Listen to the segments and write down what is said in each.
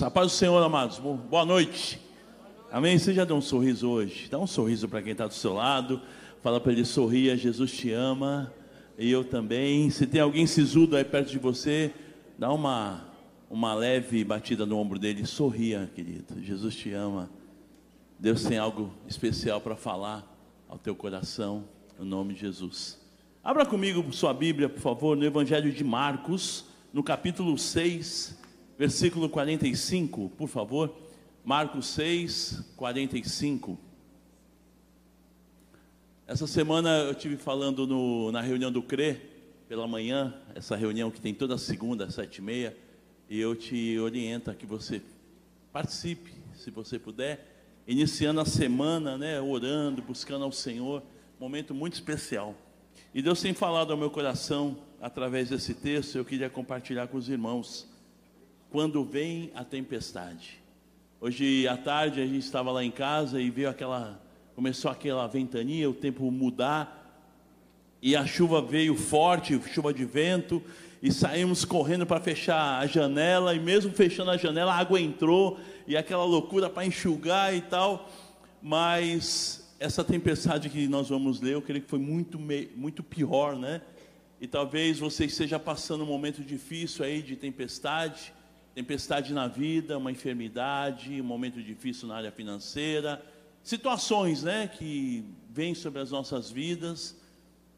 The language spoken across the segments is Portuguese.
A paz do Senhor, amados. Boa noite. Amém? Você já deu um sorriso hoje? Dá um sorriso para quem está do seu lado. Fala para ele, sorria, Jesus te ama. E eu também. Se tem alguém sisudo aí perto de você, dá uma, uma leve batida no ombro dele. Sorria, querido. Jesus te ama. Deus tem algo especial para falar ao teu coração. No nome de Jesus. Abra comigo sua Bíblia, por favor, no Evangelho de Marcos, no capítulo 6, versículo 45, por favor. Marcos 6, 45. Essa semana eu tive falando no, na reunião do CRE, pela manhã, essa reunião que tem toda segunda, sete e meia, e eu te oriento a que você participe, se você puder, iniciando a semana, né, orando, buscando ao Senhor, momento muito especial. E Deus tem falado ao meu coração através desse texto, eu queria compartilhar com os irmãos. Quando vem a tempestade. Hoje à tarde a gente estava lá em casa e veio aquela começou aquela ventania, o tempo mudar, e a chuva veio forte, chuva de vento, e saímos correndo para fechar a janela, e mesmo fechando a janela, a água entrou, e aquela loucura para enxugar e tal, mas essa tempestade que nós vamos ler, eu creio que foi muito, muito pior, né? E talvez você esteja passando um momento difícil aí de tempestade, tempestade na vida, uma enfermidade, um momento difícil na área financeira, situações, né, que vêm sobre as nossas vidas,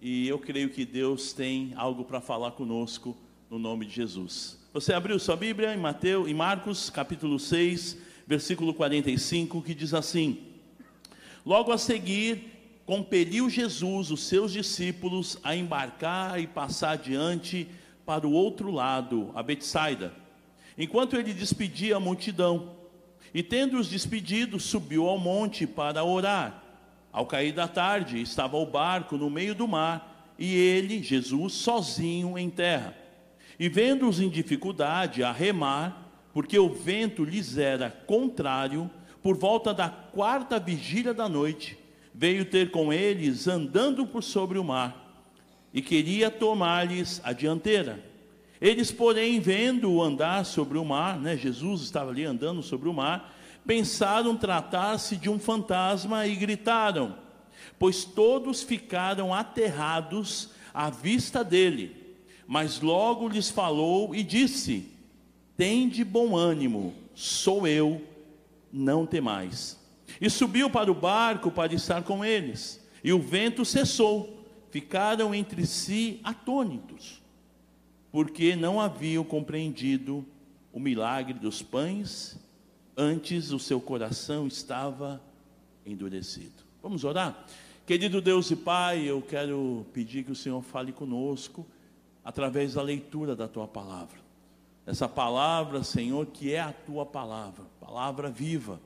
e eu creio que Deus tem algo para falar conosco no nome de Jesus. Você abriu sua Bíblia em Mateus, em Marcos, capítulo 6, versículo 45, que diz assim: Logo a seguir, compeliu Jesus os seus discípulos a embarcar e passar adiante para o outro lado, a Betsaida, enquanto ele despedia a multidão. E tendo-os despedido, subiu ao monte para orar. Ao cair da tarde, estava o barco no meio do mar, e ele, Jesus, sozinho em terra. E vendo-os em dificuldade a remar, porque o vento lhes era contrário, por volta da quarta vigília da noite, veio ter com eles andando por sobre o mar, e queria tomar-lhes a dianteira. Eles, porém, vendo-o andar sobre o mar, né, Jesus estava ali andando sobre o mar, pensaram tratar-se de um fantasma e gritaram, pois todos ficaram aterrados à vista dele. Mas logo lhes falou e disse: Tende bom ânimo, sou eu não temais. E subiu para o barco para estar com eles. E o vento cessou. Ficaram entre si atônitos, porque não haviam compreendido o milagre dos pães, antes o seu coração estava endurecido. Vamos orar? Querido Deus e Pai, eu quero pedir que o Senhor fale conosco através da leitura da tua palavra. Essa palavra, Senhor, que é a tua palavra, palavra viva,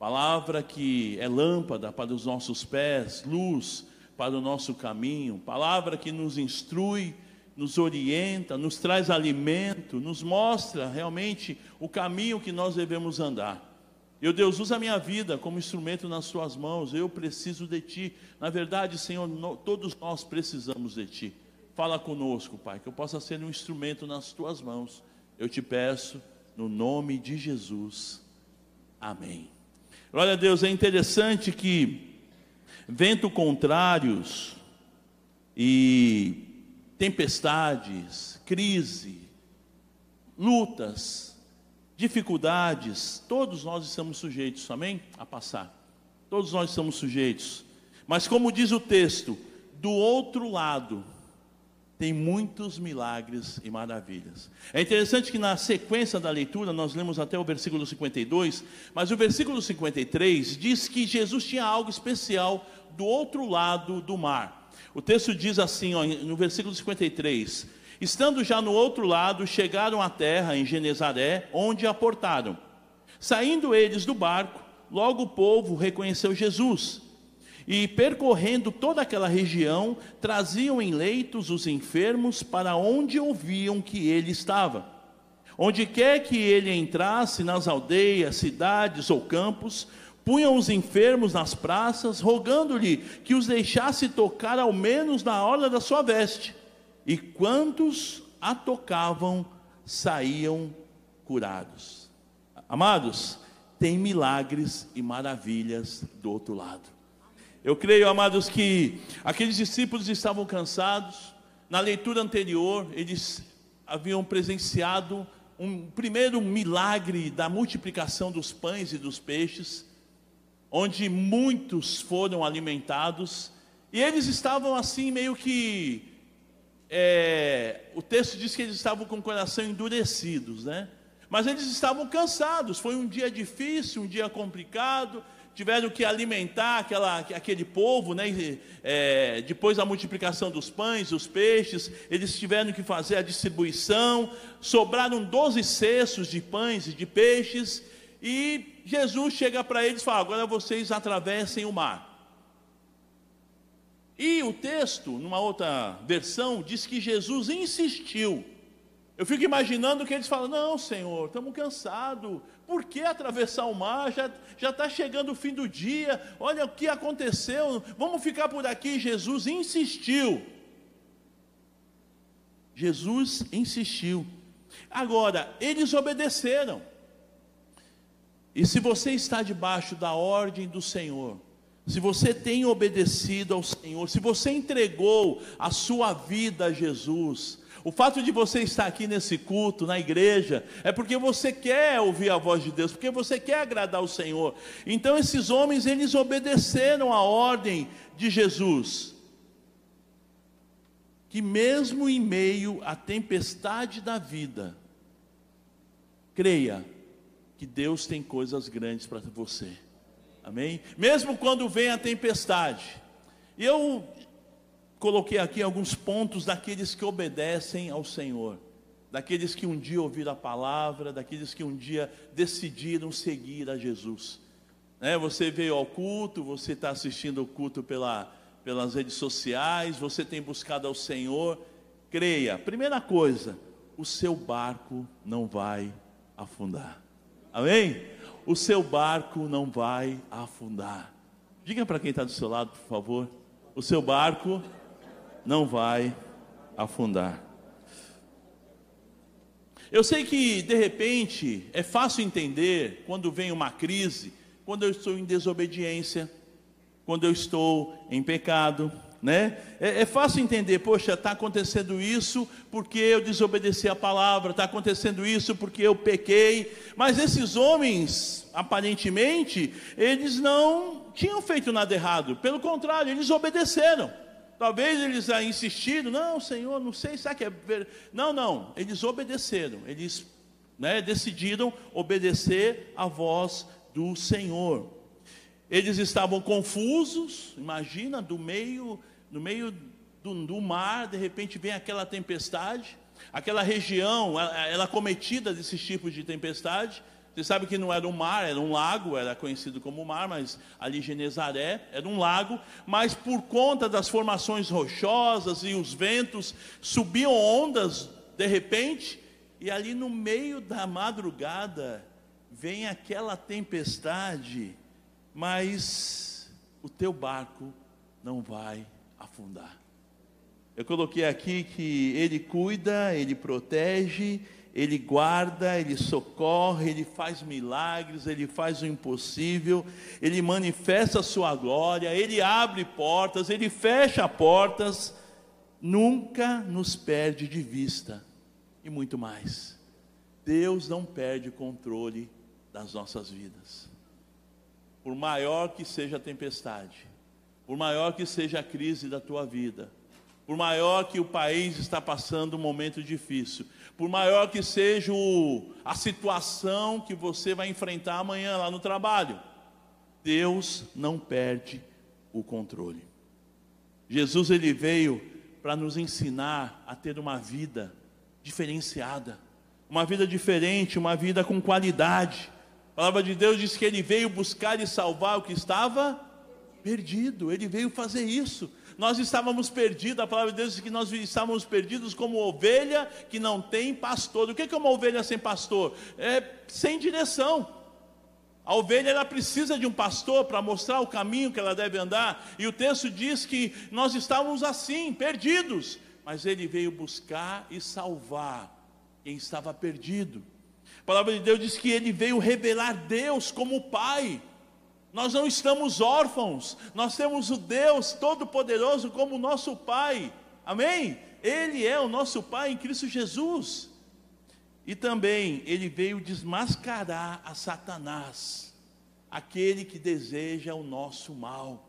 palavra que é lâmpada para os nossos pés, luz para o nosso caminho, palavra que nos instrui, nos orienta, nos traz alimento, nos mostra realmente o caminho que nós devemos andar. Eu, Deus, usa a minha vida como instrumento nas tuas mãos, eu preciso de ti. Na verdade, Senhor, todos nós precisamos de ti. Fala conosco, Pai, que eu possa ser um instrumento nas tuas mãos eu te peço, no nome de Jesus. Amém. Glória a Deus, é interessante que vento contrários e tempestades, crise, lutas, dificuldades, todos nós estamos sujeitos, amém? A passar. Todos nós estamos sujeitos. Mas como diz o texto, do outro lado tem muitos milagres e maravilhas. É interessante que na sequência da leitura, nós lemos até o versículo 52, mas o versículo 53 diz que Jesus tinha algo especial do outro lado do mar. O texto diz assim, ó, no versículo 53: Estando já no outro lado, chegaram à terra em Genezaré, onde aportaram. Saindo eles do barco, logo o povo reconheceu Jesus e percorrendo toda aquela região, traziam em leitos os enfermos para onde ouviam que ele estava. Onde quer que ele entrasse, nas aldeias, cidades ou campos, punham os enfermos nas praças, rogando-lhe que os deixasse tocar ao menos na hora da sua veste. E quantos a tocavam, saíam curados. Amados, tem milagres e maravilhas do outro lado. Eu creio, amados, que aqueles discípulos estavam cansados. Na leitura anterior, eles haviam presenciado um primeiro milagre da multiplicação dos pães e dos peixes, onde muitos foram alimentados, e eles estavam assim, meio que. É, o texto diz que eles estavam com o coração endurecidos, né? Mas eles estavam cansados, foi um dia difícil, um dia complicado, tiveram que alimentar aquela, aquele povo, né? É, depois da multiplicação dos pães, dos peixes, eles tiveram que fazer a distribuição, sobraram 12 cestos de pães e de peixes, e Jesus chega para eles e fala: agora vocês atravessem o mar. E o texto, numa outra versão, diz que Jesus insistiu eu fico imaginando que eles falam: Não, Senhor, estamos cansados. Por que atravessar o mar? Já está chegando o fim do dia. Olha o que aconteceu. Vamos ficar por aqui. Jesus insistiu. Jesus insistiu. Agora, eles obedeceram. E se você está debaixo da ordem do Senhor, se você tem obedecido ao Senhor, se você entregou a sua vida a Jesus, o fato de você estar aqui nesse culto, na igreja, é porque você quer ouvir a voz de Deus, porque você quer agradar o Senhor. Então esses homens, eles obedeceram a ordem de Jesus. Que mesmo em meio à tempestade da vida, creia que Deus tem coisas grandes para você. Amém? Mesmo quando vem a tempestade. Eu coloquei aqui alguns pontos daqueles que obedecem ao Senhor, daqueles que um dia ouviram a palavra, daqueles que um dia decidiram seguir a Jesus. Né? Você veio ao culto, você está assistindo o culto pela, pelas redes sociais, você tem buscado ao Senhor. Creia, primeira coisa, o seu barco não vai afundar. Amém? O seu barco não vai afundar. Diga para quem está do seu lado, por favor. O seu barco não vai afundar. Eu sei que de repente é fácil entender quando vem uma crise, quando eu estou em desobediência, quando eu estou em pecado, né? É, é fácil entender, poxa, está acontecendo isso porque eu desobedeci a palavra, está acontecendo isso porque eu pequei, mas esses homens, aparentemente, eles não tinham feito nada errado, pelo contrário, eles obedeceram. Talvez eles insistiram, não, Senhor, não sei, será que é. Não, não, eles obedeceram, eles né, decidiram obedecer à voz do Senhor. Eles estavam confusos, imagina, do meio, no meio do, do mar, de repente vem aquela tempestade, aquela região, ela, ela cometida desses tipos de tempestade, você sabe que não era um mar, era um lago, era conhecido como mar, mas ali Genezaré era um lago, mas por conta das formações rochosas e os ventos, subiam ondas de repente, e ali no meio da madrugada vem aquela tempestade, mas o teu barco não vai afundar. Eu coloquei aqui que ele cuida, ele protege, ele guarda, ele socorre, ele faz milagres, ele faz o impossível, ele manifesta a sua glória, ele abre portas, ele fecha portas, nunca nos perde de vista e muito mais. Deus não perde o controle das nossas vidas. Por maior que seja a tempestade, por maior que seja a crise da tua vida, por maior que o país está passando um momento difícil, por maior que seja o, a situação que você vai enfrentar amanhã lá no trabalho, Deus não perde o controle. Jesus ele veio para nos ensinar a ter uma vida diferenciada, uma vida diferente, uma vida com qualidade. A palavra de Deus diz que ele veio buscar e salvar o que estava perdido, ele veio fazer isso nós estávamos perdidos, a palavra de Deus diz que nós estávamos perdidos como ovelha que não tem pastor. O que é uma ovelha sem pastor? É sem direção. A ovelha ela precisa de um pastor para mostrar o caminho que ela deve andar, e o texto diz que nós estávamos assim, perdidos, mas ele veio buscar e salvar quem estava perdido. A palavra de Deus diz que ele veio revelar Deus como Pai. Nós não estamos órfãos, nós temos o Deus Todo-Poderoso como nosso Pai. Amém? Ele é o nosso Pai em Cristo Jesus. E também ele veio desmascarar a Satanás, aquele que deseja o nosso mal,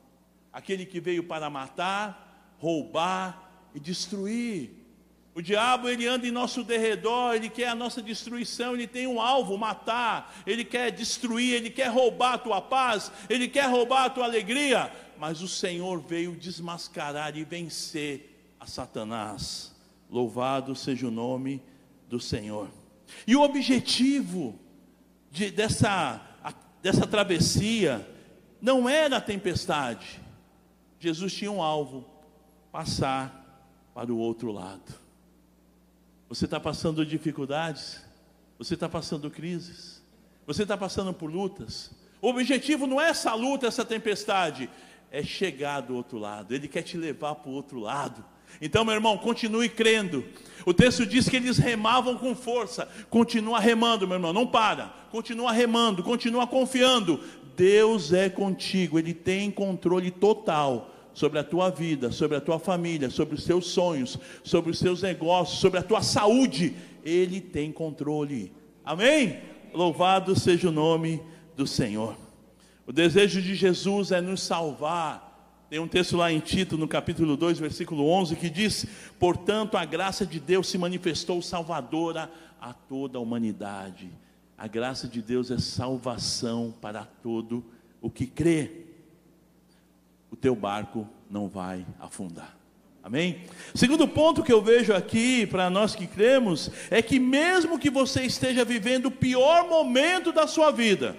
aquele que veio para matar, roubar e destruir. O diabo ele anda em nosso derredor, ele quer a nossa destruição, ele tem um alvo, matar, ele quer destruir, ele quer roubar a tua paz, ele quer roubar a tua alegria, mas o Senhor veio desmascarar e vencer a Satanás. Louvado seja o nome do Senhor. E o objetivo de, dessa, dessa travessia não era a tempestade. Jesus tinha um alvo: passar para o outro lado. Você está passando dificuldades, você está passando crises, você está passando por lutas. O objetivo não é essa luta, essa tempestade, é chegar do outro lado. Ele quer te levar para o outro lado. Então, meu irmão, continue crendo. O texto diz que eles remavam com força. Continua remando, meu irmão, não para. Continua remando, continua confiando. Deus é contigo, Ele tem controle total sobre a tua vida, sobre a tua família, sobre os teus sonhos, sobre os teus negócios, sobre a tua saúde. Ele tem controle. Amém? Louvado seja o nome do Senhor. O desejo de Jesus é nos salvar. Tem um texto lá em Tito, no capítulo 2, versículo 11, que diz: Portanto, a graça de Deus se manifestou salvadora a toda a humanidade. A graça de Deus é salvação para todo o que crê o teu barco não vai afundar. Amém? Segundo ponto que eu vejo aqui, para nós que cremos, é que mesmo que você esteja vivendo o pior momento da sua vida,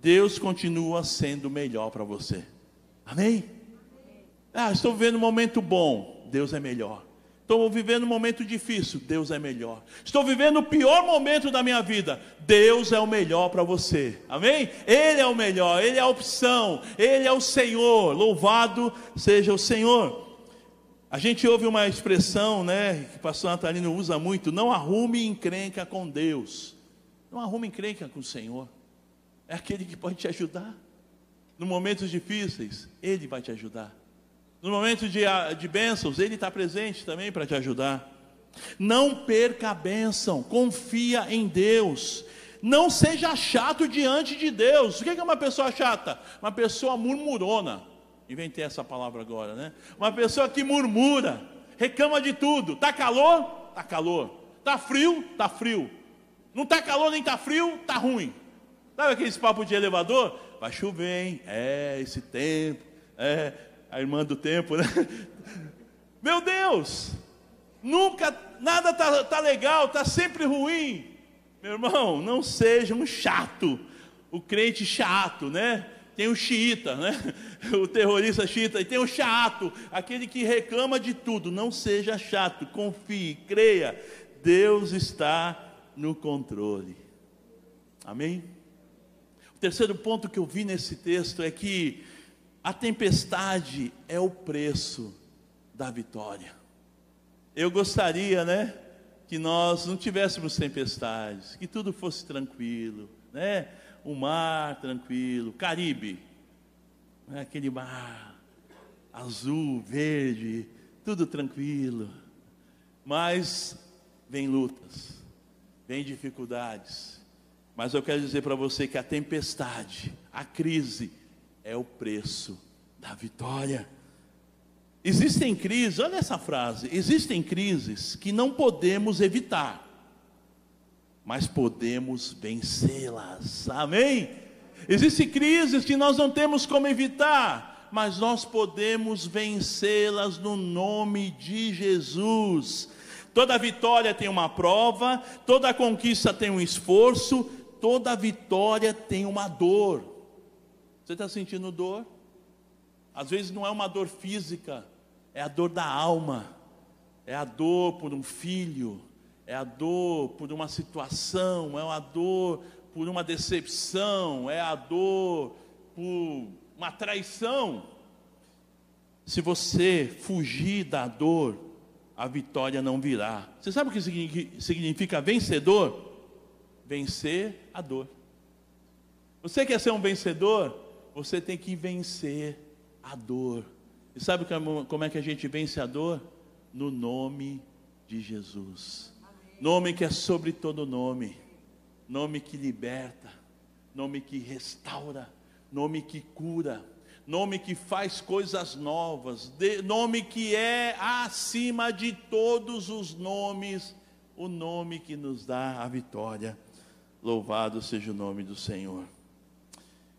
Deus continua sendo melhor para você. Amém? Ah, estou vivendo um momento bom, Deus é melhor. Estou vivendo um momento difícil, Deus é melhor. Estou vivendo o pior momento da minha vida, Deus é o melhor para você. Amém? Ele é o melhor, Ele é a opção, Ele é o Senhor. Louvado seja o Senhor. A gente ouve uma expressão, né, que o pastor Natalino usa muito: não arrume encrenca com Deus. Não arrume encrenca com o Senhor. É aquele que pode te ajudar. Nos momentos difíceis, Ele vai te ajudar. No momento de, ah, de bênçãos, Ele está presente também para te ajudar. Não perca a bênção, confia em Deus. Não seja chato diante de Deus. O que é uma pessoa chata? Uma pessoa murmurona. Inventei essa palavra agora, né? Uma pessoa que murmura, reclama de tudo. Tá calor? Tá calor. Tá frio? Tá frio. Não tá calor nem tá frio? Tá ruim. Sabe aqueles papos de elevador? Vai chover, hein? É, esse tempo. É, a irmã do tempo, né? Meu Deus! Nunca, nada tá, tá legal, tá sempre ruim. Meu irmão, não seja um chato, o crente chato, né? Tem o xiita, né? O terrorista xiita, e tem o chato, aquele que reclama de tudo. Não seja chato, confie, creia. Deus está no controle. Amém? O terceiro ponto que eu vi nesse texto é que a tempestade é o preço da vitória. Eu gostaria, né, que nós não tivéssemos tempestades, que tudo fosse tranquilo, né? O mar tranquilo, Caribe, né? aquele mar azul, verde, tudo tranquilo. Mas vem lutas, vem dificuldades. Mas eu quero dizer para você que a tempestade, a crise, é o preço da vitória. Existem crises, olha essa frase: existem crises que não podemos evitar, mas podemos vencê-las. Amém? Existem crises que nós não temos como evitar, mas nós podemos vencê-las no nome de Jesus. Toda vitória tem uma prova, toda conquista tem um esforço, toda vitória tem uma dor. Você está sentindo dor? Às vezes não é uma dor física, é a dor da alma, é a dor por um filho, é a dor por uma situação, é a dor por uma decepção, é a dor por uma traição. Se você fugir da dor, a vitória não virá. Você sabe o que significa vencedor? vencer a dor. Você quer ser um vencedor? Você tem que vencer a dor. E sabe como é que a gente vence a dor? No nome de Jesus. Nome que é sobre todo nome. Nome que liberta. Nome que restaura. Nome que cura. Nome que faz coisas novas. nome que é acima de todos os nomes. O nome que nos dá a vitória. Louvado seja o nome do Senhor.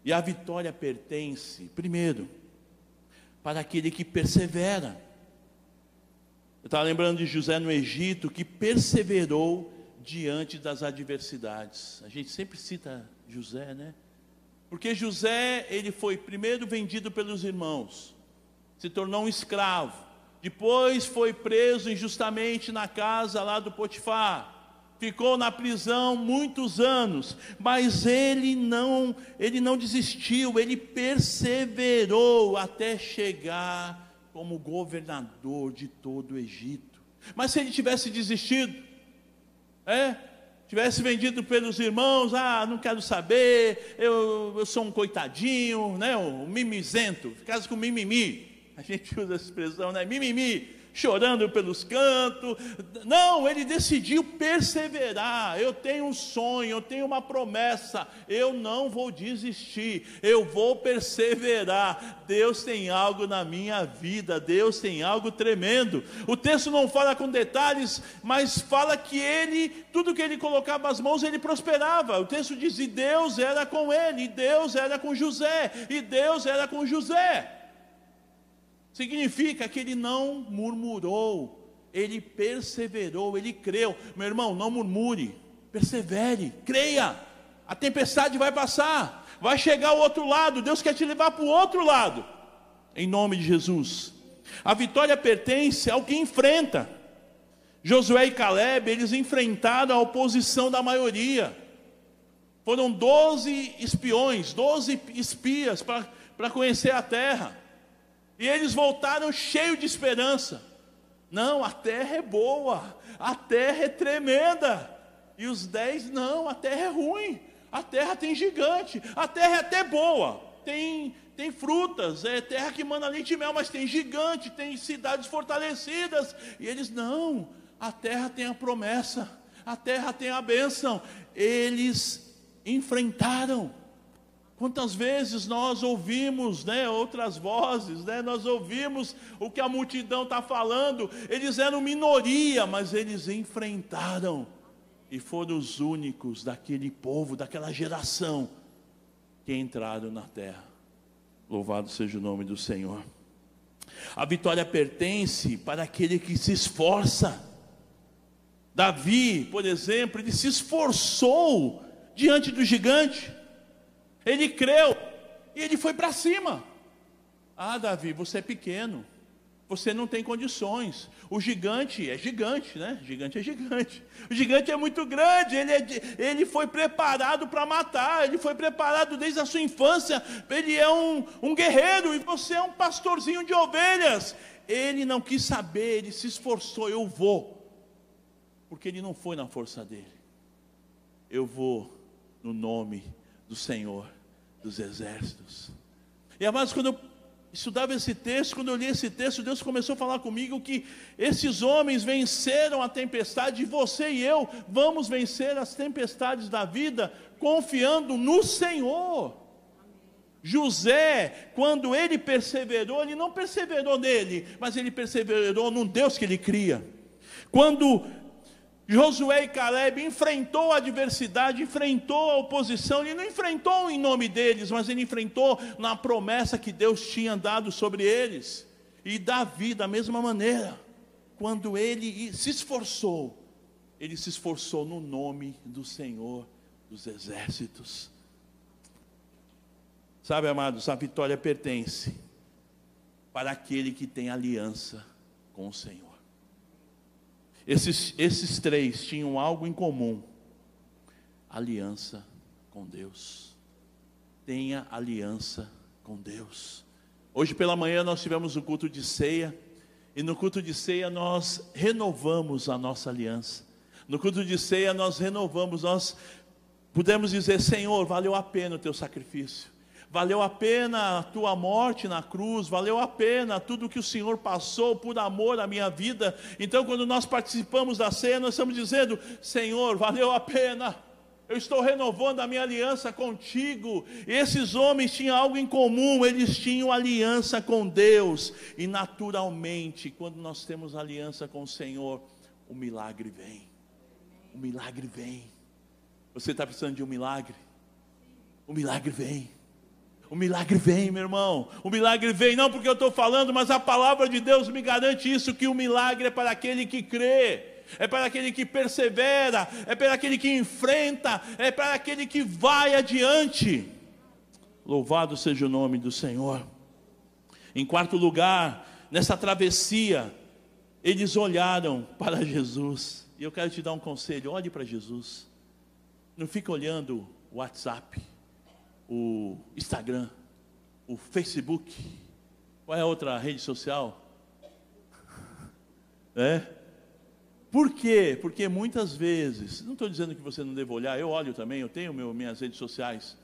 E a vitória pertence, primeiro, para aquele que persevera. Eu estava lembrando de José no Egito, que perseverou diante das adversidades. A gente sempre cita José, né? Porque José, ele foi primeiro vendido pelos irmãos, se tornou um escravo, depois foi preso injustamente na casa lá do Potifar ficou na prisão muitos anos, mas ele não, ele não desistiu, ele perseverou até chegar como governador de todo o Egito. Mas se ele tivesse desistido, é, tivesse vendido pelos irmãos, ah, não quero saber, eu, eu sou um coitadinho, né, um mimizento, ficasse com mimimi. A gente usa essa expressão, né, mimimi chorando pelos cantos. Não, ele decidiu perseverar. Eu tenho um sonho, eu tenho uma promessa. Eu não vou desistir, eu vou perseverar. Deus tem algo na minha vida, Deus tem algo tremendo. O texto não fala com detalhes, mas fala que ele, tudo que ele colocava as mãos, ele prosperava. O texto diz: e Deus era com ele, e Deus era com José, e Deus era com José. Significa que ele não murmurou, ele perseverou, ele creu. Meu irmão, não murmure, persevere, creia. A tempestade vai passar, vai chegar ao outro lado. Deus quer te levar para o outro lado, em nome de Jesus. A vitória pertence ao que enfrenta. Josué e Caleb, eles enfrentaram a oposição da maioria. Foram doze espiões, doze espias para conhecer a terra. E eles voltaram cheios de esperança. Não, a terra é boa, a terra é tremenda. E os dez, não, a terra é ruim, a terra tem gigante, a terra é até boa, tem, tem frutas, é terra que manda leite e mel, mas tem gigante, tem cidades fortalecidas. E eles, não, a terra tem a promessa, a terra tem a bênção. Eles enfrentaram Quantas vezes nós ouvimos né, outras vozes, né, nós ouvimos o que a multidão está falando, eles eram minoria, mas eles enfrentaram e foram os únicos daquele povo, daquela geração que entraram na terra. Louvado seja o nome do Senhor. A vitória pertence para aquele que se esforça. Davi, por exemplo, ele se esforçou diante do gigante. Ele creu e ele foi para cima. Ah, Davi, você é pequeno. Você não tem condições. O gigante é gigante, né? Gigante é gigante. O gigante é muito grande. Ele, é, ele foi preparado para matar. Ele foi preparado desde a sua infância. Ele é um, um guerreiro e você é um pastorzinho de ovelhas. Ele não quis saber. Ele se esforçou. Eu vou, porque ele não foi na força dele. Eu vou no nome do Senhor dos exércitos. E amados, quando eu estudava esse texto, quando eu li esse texto, Deus começou a falar comigo que esses homens venceram a tempestade e você e eu vamos vencer as tempestades da vida confiando no Senhor. José, quando ele perseverou, ele não perseverou nele, mas ele perseverou num Deus que ele cria. Quando Josué e Caleb enfrentou a adversidade, enfrentou a oposição, ele não enfrentou em nome deles, mas ele enfrentou na promessa que Deus tinha dado sobre eles. E Davi, da mesma maneira, quando ele se esforçou, ele se esforçou no nome do Senhor dos exércitos. Sabe, amados, a vitória pertence para aquele que tem aliança com o Senhor. Esses, esses três tinham algo em comum: aliança com Deus. Tenha aliança com Deus. Hoje pela manhã nós tivemos o culto de ceia, e no culto de ceia nós renovamos a nossa aliança. No culto de ceia nós renovamos, nós Pudemos dizer: Senhor, valeu a pena o teu sacrifício. Valeu a pena a tua morte na cruz, valeu a pena tudo que o Senhor passou por amor à minha vida. Então, quando nós participamos da ceia, nós estamos dizendo: Senhor, valeu a pena. Eu estou renovando a minha aliança contigo. E esses homens tinham algo em comum, eles tinham aliança com Deus. E naturalmente, quando nós temos aliança com o Senhor, o milagre vem. O milagre vem. Você está precisando de um milagre? O milagre vem. O milagre vem, meu irmão. O milagre vem, não porque eu estou falando, mas a palavra de Deus me garante isso: que o milagre é para aquele que crê, é para aquele que persevera, é para aquele que enfrenta, é para aquele que vai adiante. Louvado seja o nome do Senhor. Em quarto lugar, nessa travessia, eles olharam para Jesus. E eu quero te dar um conselho: olhe para Jesus. Não fique olhando o WhatsApp o Instagram, o Facebook, qual é a outra rede social? É? Por quê? Porque muitas vezes, não estou dizendo que você não deve olhar, eu olho também, eu tenho meu, minhas redes sociais,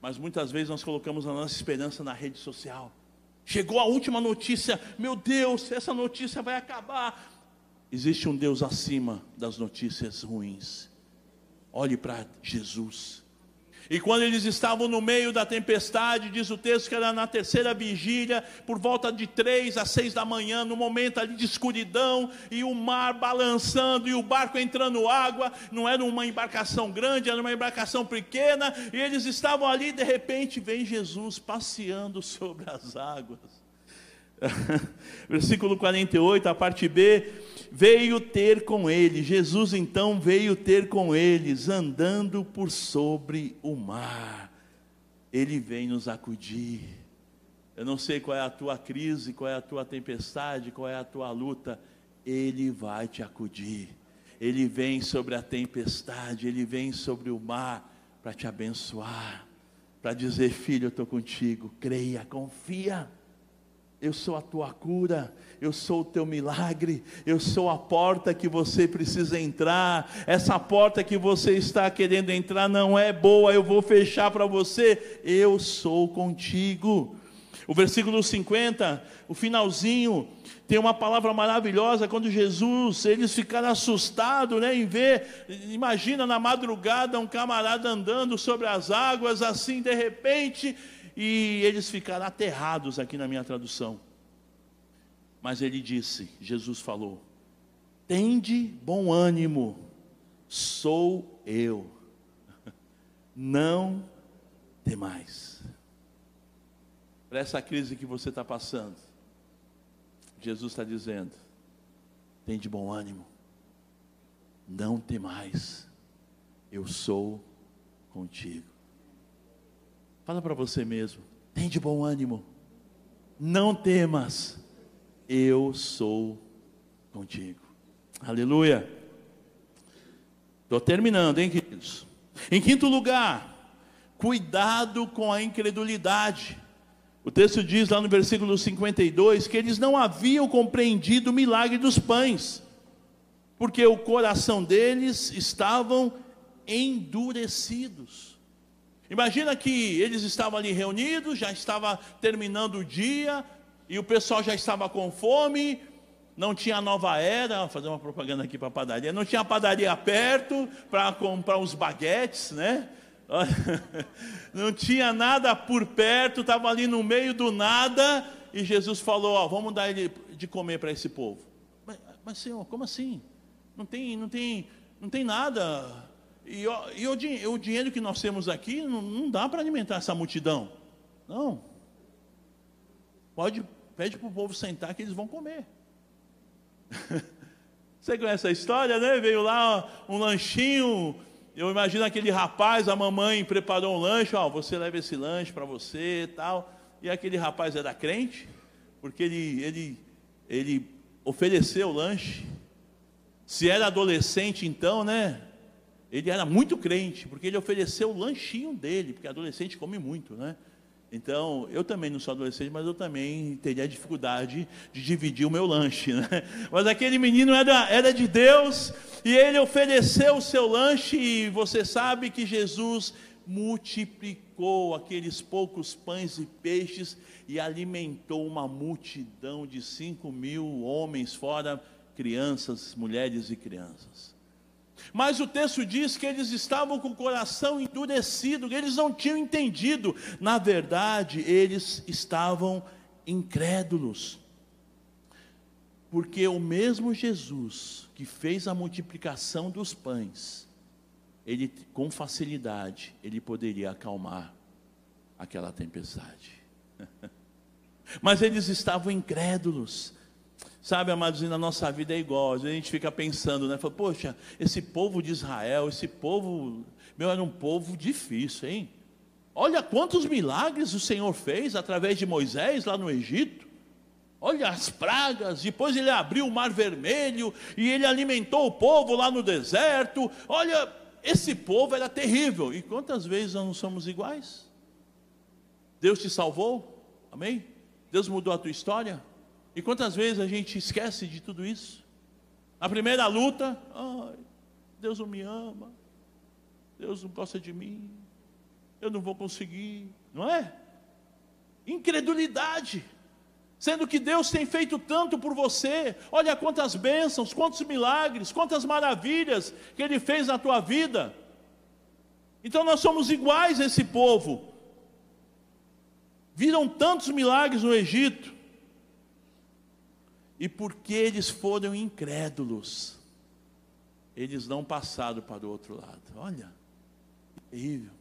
mas muitas vezes nós colocamos a nossa esperança na rede social. Chegou a última notícia, meu Deus, essa notícia vai acabar. Existe um Deus acima das notícias ruins. Olhe para Jesus. E quando eles estavam no meio da tempestade, diz o texto que era na terceira vigília, por volta de três a seis da manhã, no momento ali de escuridão, e o mar balançando, e o barco entrando água, não era uma embarcação grande, era uma embarcação pequena, e eles estavam ali, de repente vem Jesus passeando sobre as águas. Versículo 48, a parte B, veio ter com ele. Jesus então veio ter com eles, andando por sobre o mar. Ele vem nos acudir. Eu não sei qual é a tua crise, qual é a tua tempestade, qual é a tua luta. Ele vai te acudir. Ele vem sobre a tempestade, ele vem sobre o mar para te abençoar, para dizer: Filho, eu estou contigo. Creia, confia. Eu sou a tua cura, eu sou o teu milagre, eu sou a porta que você precisa entrar. Essa porta que você está querendo entrar não é boa, eu vou fechar para você. Eu sou contigo. O versículo 50, o finalzinho, tem uma palavra maravilhosa quando Jesus, eles ficaram assustados, né, em ver, imagina na madrugada um camarada andando sobre as águas assim, de repente, e eles ficaram aterrados aqui na minha tradução. Mas ele disse, Jesus falou: Tende bom ânimo, sou eu, não temais. Para essa crise que você está passando, Jesus está dizendo: Tende bom ânimo, não temais, eu sou contigo. Fala para você mesmo. Tem de bom ânimo. Não temas. Eu sou contigo. Aleluia. Estou terminando, hein, queridos? Em quinto lugar, cuidado com a incredulidade. O texto diz lá no versículo 52 que eles não haviam compreendido o milagre dos pães, porque o coração deles estavam endurecidos. Imagina que eles estavam ali reunidos, já estava terminando o dia, e o pessoal já estava com fome, não tinha nova era, vou fazer uma propaganda aqui para a padaria, não tinha padaria perto para comprar uns baguetes, né? Não tinha nada por perto, estava ali no meio do nada, e Jesus falou: ó, vamos dar ele de comer para esse povo. Mas, mas, Senhor, como assim? Não tem, não tem, não tem nada e, e o, o, dinheiro que nós temos aqui não, não dá para alimentar essa multidão. Não. Pode, pede para o povo sentar que eles vão comer. Você conhece a história, né? Veio lá um lanchinho. Eu imagino aquele rapaz, a mamãe preparou um lanche, ó, você leva esse lanche para você e tal. E aquele rapaz era crente, porque ele, ele, ele ofereceu o lanche. Se era adolescente, então, né? Ele era muito crente, porque ele ofereceu o lanchinho dele, porque adolescente come muito, né? Então, eu também não sou adolescente, mas eu também teria dificuldade de dividir o meu lanche. Né? Mas aquele menino era, era de Deus e ele ofereceu o seu lanche, e você sabe que Jesus multiplicou aqueles poucos pães e peixes e alimentou uma multidão de cinco mil homens, fora crianças, mulheres e crianças. Mas o texto diz que eles estavam com o coração endurecido, eles não tinham entendido. Na verdade, eles estavam incrédulos. Porque o mesmo Jesus que fez a multiplicação dos pães, ele com facilidade, ele poderia acalmar aquela tempestade. Mas eles estavam incrédulos. Sabe, amados, na nossa vida é igual. A gente fica pensando, né? Fala, Poxa, esse povo de Israel, esse povo, meu, era um povo difícil, hein? Olha quantos milagres o Senhor fez através de Moisés lá no Egito. Olha as pragas, depois ele abriu o mar vermelho e ele alimentou o povo lá no deserto. Olha, esse povo era terrível. E quantas vezes nós não somos iguais? Deus te salvou? Amém? Deus mudou a tua história? E quantas vezes a gente esquece de tudo isso? A primeira luta, ai, Deus não me ama, Deus não gosta de mim, eu não vou conseguir, não é? Incredulidade, sendo que Deus tem feito tanto por você, olha quantas bênçãos, quantos milagres, quantas maravilhas que Ele fez na tua vida. Então nós somos iguais a esse povo. Viram tantos milagres no Egito, e porque eles foram incrédulos, eles não passaram para o outro lado. Olha, terrível.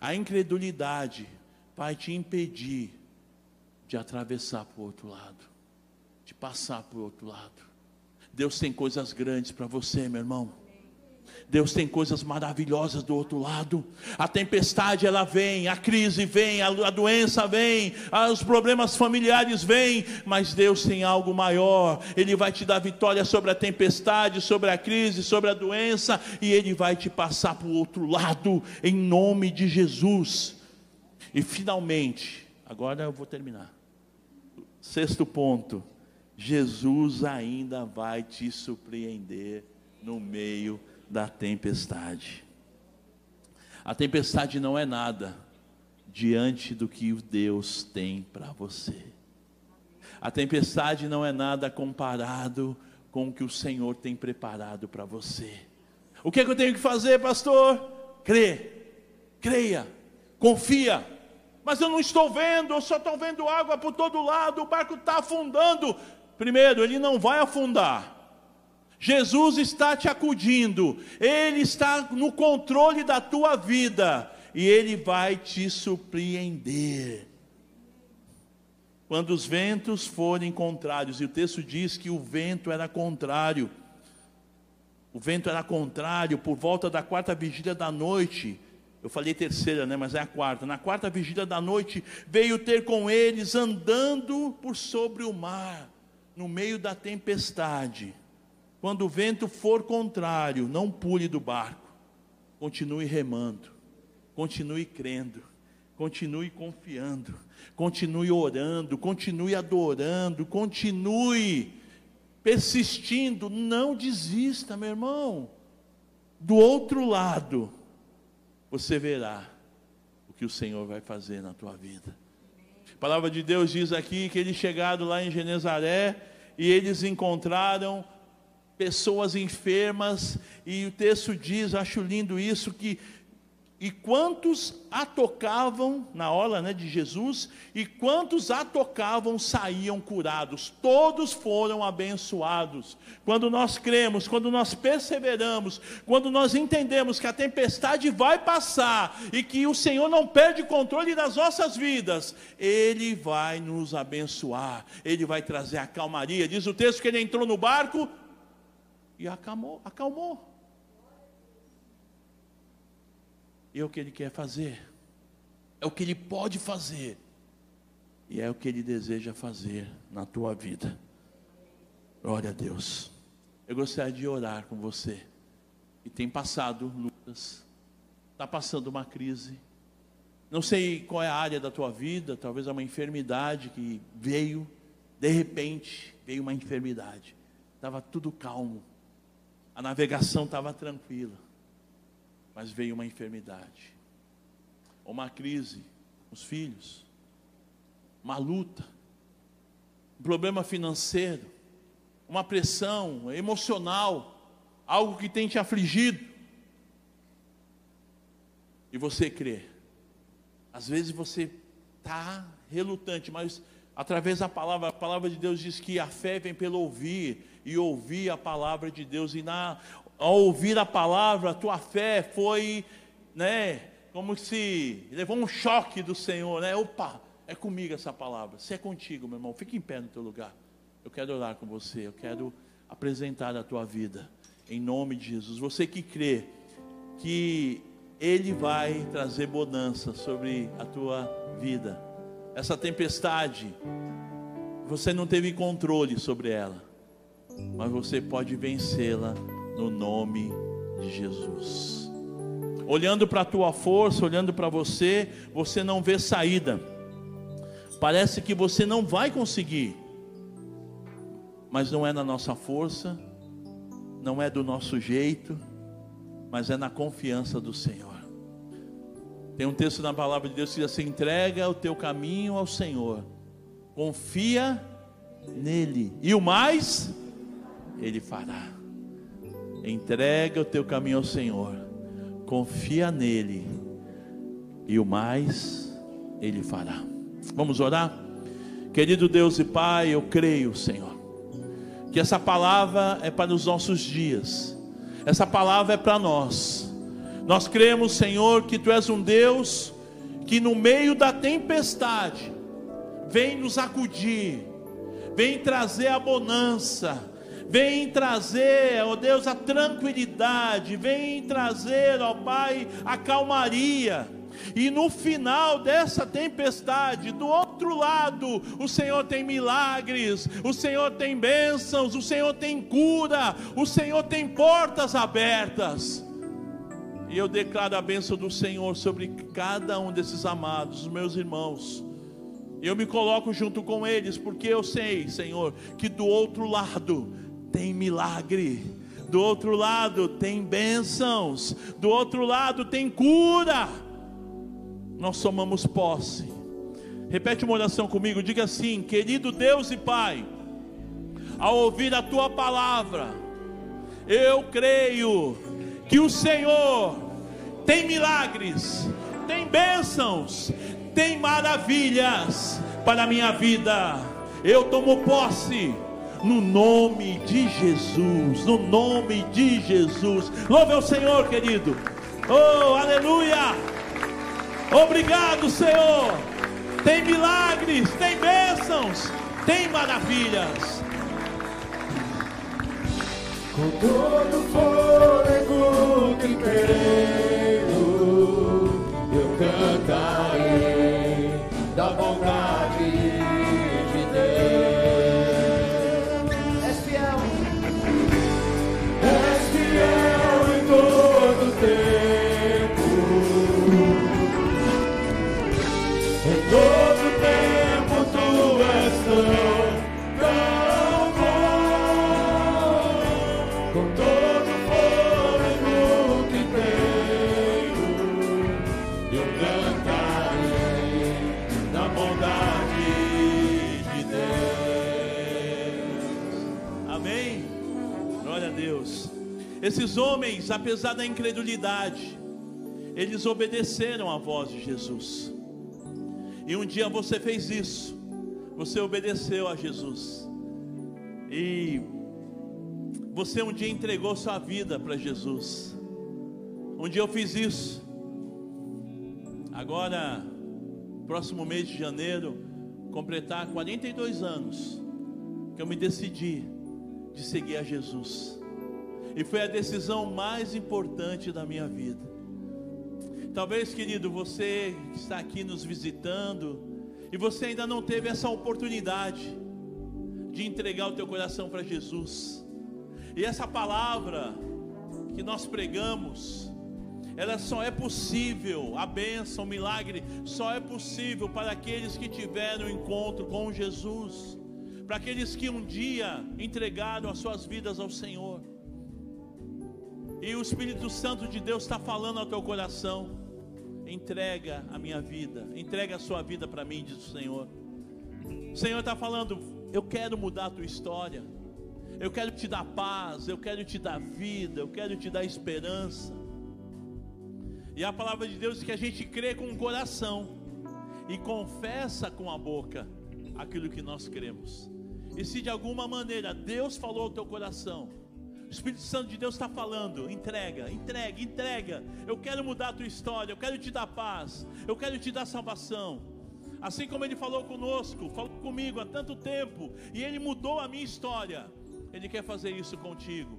A incredulidade vai te impedir de atravessar para o outro lado, de passar para o outro lado. Deus tem coisas grandes para você, meu irmão. Deus tem coisas maravilhosas do outro lado. A tempestade ela vem, a crise vem, a, doença vem, os problemas familiares vêm, mas Deus tem algo maior. Ele vai te dar vitória sobre a tempestade, sobre a crise, sobre a doença, e Ele vai te passar para o outro lado, em nome de Jesus. E finalmente, agora eu vou terminar. Sexto ponto: Jesus ainda vai te surpreender no meio da tempestade. A tempestade não é nada diante do que Deus tem para você. A tempestade não é nada comparado com o que o Senhor tem preparado para você. O que, é que eu tenho que fazer, pastor? Crê, creia, confia. Mas eu não estou vendo, eu só estou vendo água por todo lado, o barco está afundando. Primeiro, ele não vai afundar Jesus está te acudindo, Ele está no controle da tua vida e Ele vai te surpreender. Quando os ventos forem contrários, e o texto diz que o vento era contrário, o vento era contrário por volta da quarta vigília da noite. Eu falei terceira, né? Mas é a quarta. Na quarta vigília da noite veio ter com eles andando por sobre o mar, no meio da tempestade. Quando o vento for contrário, não pule do barco. Continue remando. Continue crendo. Continue confiando. Continue orando. Continue adorando. Continue persistindo. Não desista, meu irmão. Do outro lado, você verá o que o Senhor vai fazer na tua vida. A palavra de Deus diz aqui que eles chegaram lá em Genezaré e eles encontraram pessoas enfermas, e o texto diz, acho lindo isso, que e quantos a tocavam na hora né, de Jesus, e quantos a tocavam saíam curados, todos foram abençoados. Quando nós cremos, quando nós perseveramos, quando nós entendemos que a tempestade vai passar e que o Senhor não perde controle das nossas vidas, Ele vai nos abençoar, Ele vai trazer a calmaria. Diz o texto que ele entrou no barco, e acalmou, acalmou. E é o que ele quer fazer, é o que ele pode fazer, e é o que ele deseja fazer na tua vida. Glória a Deus. Eu gostaria de orar com você, que tem passado lutas, está passando uma crise, Não sei qual é a área da tua vida, talvez é uma enfermidade que veio, de repente, veio uma enfermidade. Estava tudo calmo, a navegação estava tranquila, mas veio uma enfermidade, uma crise, os filhos, uma luta, um problema financeiro, uma pressão emocional, algo que tem te afligido, e você crê. Às vezes você está relutante, mas através da palavra, a palavra de Deus diz que a fé vem pelo ouvir, e ouvir a palavra de Deus, e na, ao ouvir a palavra, a tua fé foi, né, como se levou um choque do Senhor, né? Opa, é comigo essa palavra. Se é contigo, meu irmão, fique em pé no teu lugar. Eu quero orar com você, eu quero apresentar a tua vida em nome de Jesus. Você que crê que ele vai trazer bonança sobre a tua vida. Essa tempestade, você não teve controle sobre ela, mas você pode vencê-la no nome de Jesus. Olhando para a tua força, olhando para você, você não vê saída. Parece que você não vai conseguir. Mas não é na nossa força, não é do nosso jeito, mas é na confiança do Senhor. Tem um texto na palavra de Deus que diz assim: entrega o teu caminho ao Senhor, confia nele, e o mais ele fará. Entrega o teu caminho ao Senhor, confia nele, e o mais ele fará. Vamos orar? Querido Deus e Pai, eu creio, Senhor, que essa palavra é para os nossos dias, essa palavra é para nós. Nós cremos, Senhor, que Tu és um Deus que no meio da tempestade vem nos acudir, vem trazer a bonança, vem trazer, ó Deus, a tranquilidade, vem trazer, ó Pai, a calmaria. E no final dessa tempestade, do outro lado, o Senhor tem milagres, o Senhor tem bênçãos, o Senhor tem cura, o Senhor tem portas abertas. E eu declaro a bênção do Senhor sobre cada um desses amados, meus irmãos. Eu me coloco junto com eles, porque eu sei, Senhor, que do outro lado tem milagre, do outro lado tem bênçãos, do outro lado tem cura. Nós tomamos posse. Repete uma oração comigo, diga assim: querido Deus e Pai, ao ouvir a tua palavra, eu creio que o Senhor tem milagres, tem bênçãos, tem maravilhas para a minha vida. Eu tomo posse no nome de Jesus, no nome de Jesus. Louve ao Senhor, querido. Oh, aleluia! Obrigado, Senhor. Tem milagres, tem bênçãos, tem maravilhas com todo homens, apesar da incredulidade, eles obedeceram à voz de Jesus. E um dia você fez isso, você obedeceu a Jesus. E você um dia entregou sua vida para Jesus. Um dia eu fiz isso. Agora, próximo mês de janeiro, completar 42 anos que eu me decidi de seguir a Jesus. E foi a decisão mais importante da minha vida. Talvez, querido, você que está aqui nos visitando e você ainda não teve essa oportunidade de entregar o teu coração para Jesus. E essa palavra que nós pregamos, ela só é possível, a bênção, o milagre, só é possível para aqueles que tiveram um encontro com Jesus, para aqueles que um dia entregaram as suas vidas ao Senhor. E o Espírito Santo de Deus está falando ao teu coração: entrega a minha vida, entrega a sua vida para mim, diz o Senhor. O Senhor está falando: eu quero mudar a tua história, eu quero te dar paz, eu quero te dar vida, eu quero te dar esperança. E a palavra de Deus diz que a gente crê com o coração e confessa com a boca aquilo que nós cremos. E se de alguma maneira Deus falou ao teu coração, o Espírito Santo de Deus está falando, entrega, entrega, entrega. Eu quero mudar a tua história, eu quero te dar paz, eu quero te dar salvação. Assim como Ele falou conosco, falou comigo há tanto tempo, e Ele mudou a minha história, Ele quer fazer isso contigo.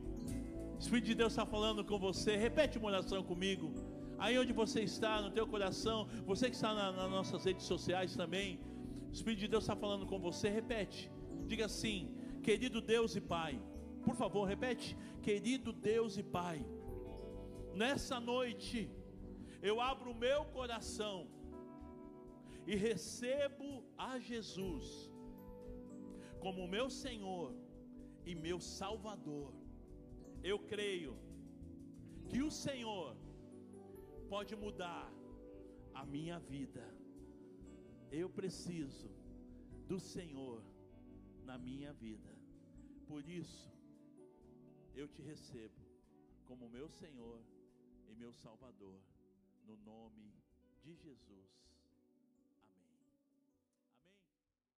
O Espírito de Deus está falando com você, repete uma oração comigo. Aí onde você está, no teu coração, você que está na, nas nossas redes sociais também, o Espírito de Deus está falando com você, repete. Diga assim: querido Deus e Pai, por favor, repete. Querido Deus e Pai, nessa noite eu abro o meu coração e recebo a Jesus como meu Senhor e meu Salvador. Eu creio que o Senhor pode mudar a minha vida. Eu preciso do Senhor na minha vida. Por isso, eu te recebo como meu Senhor e meu Salvador, no nome de Jesus.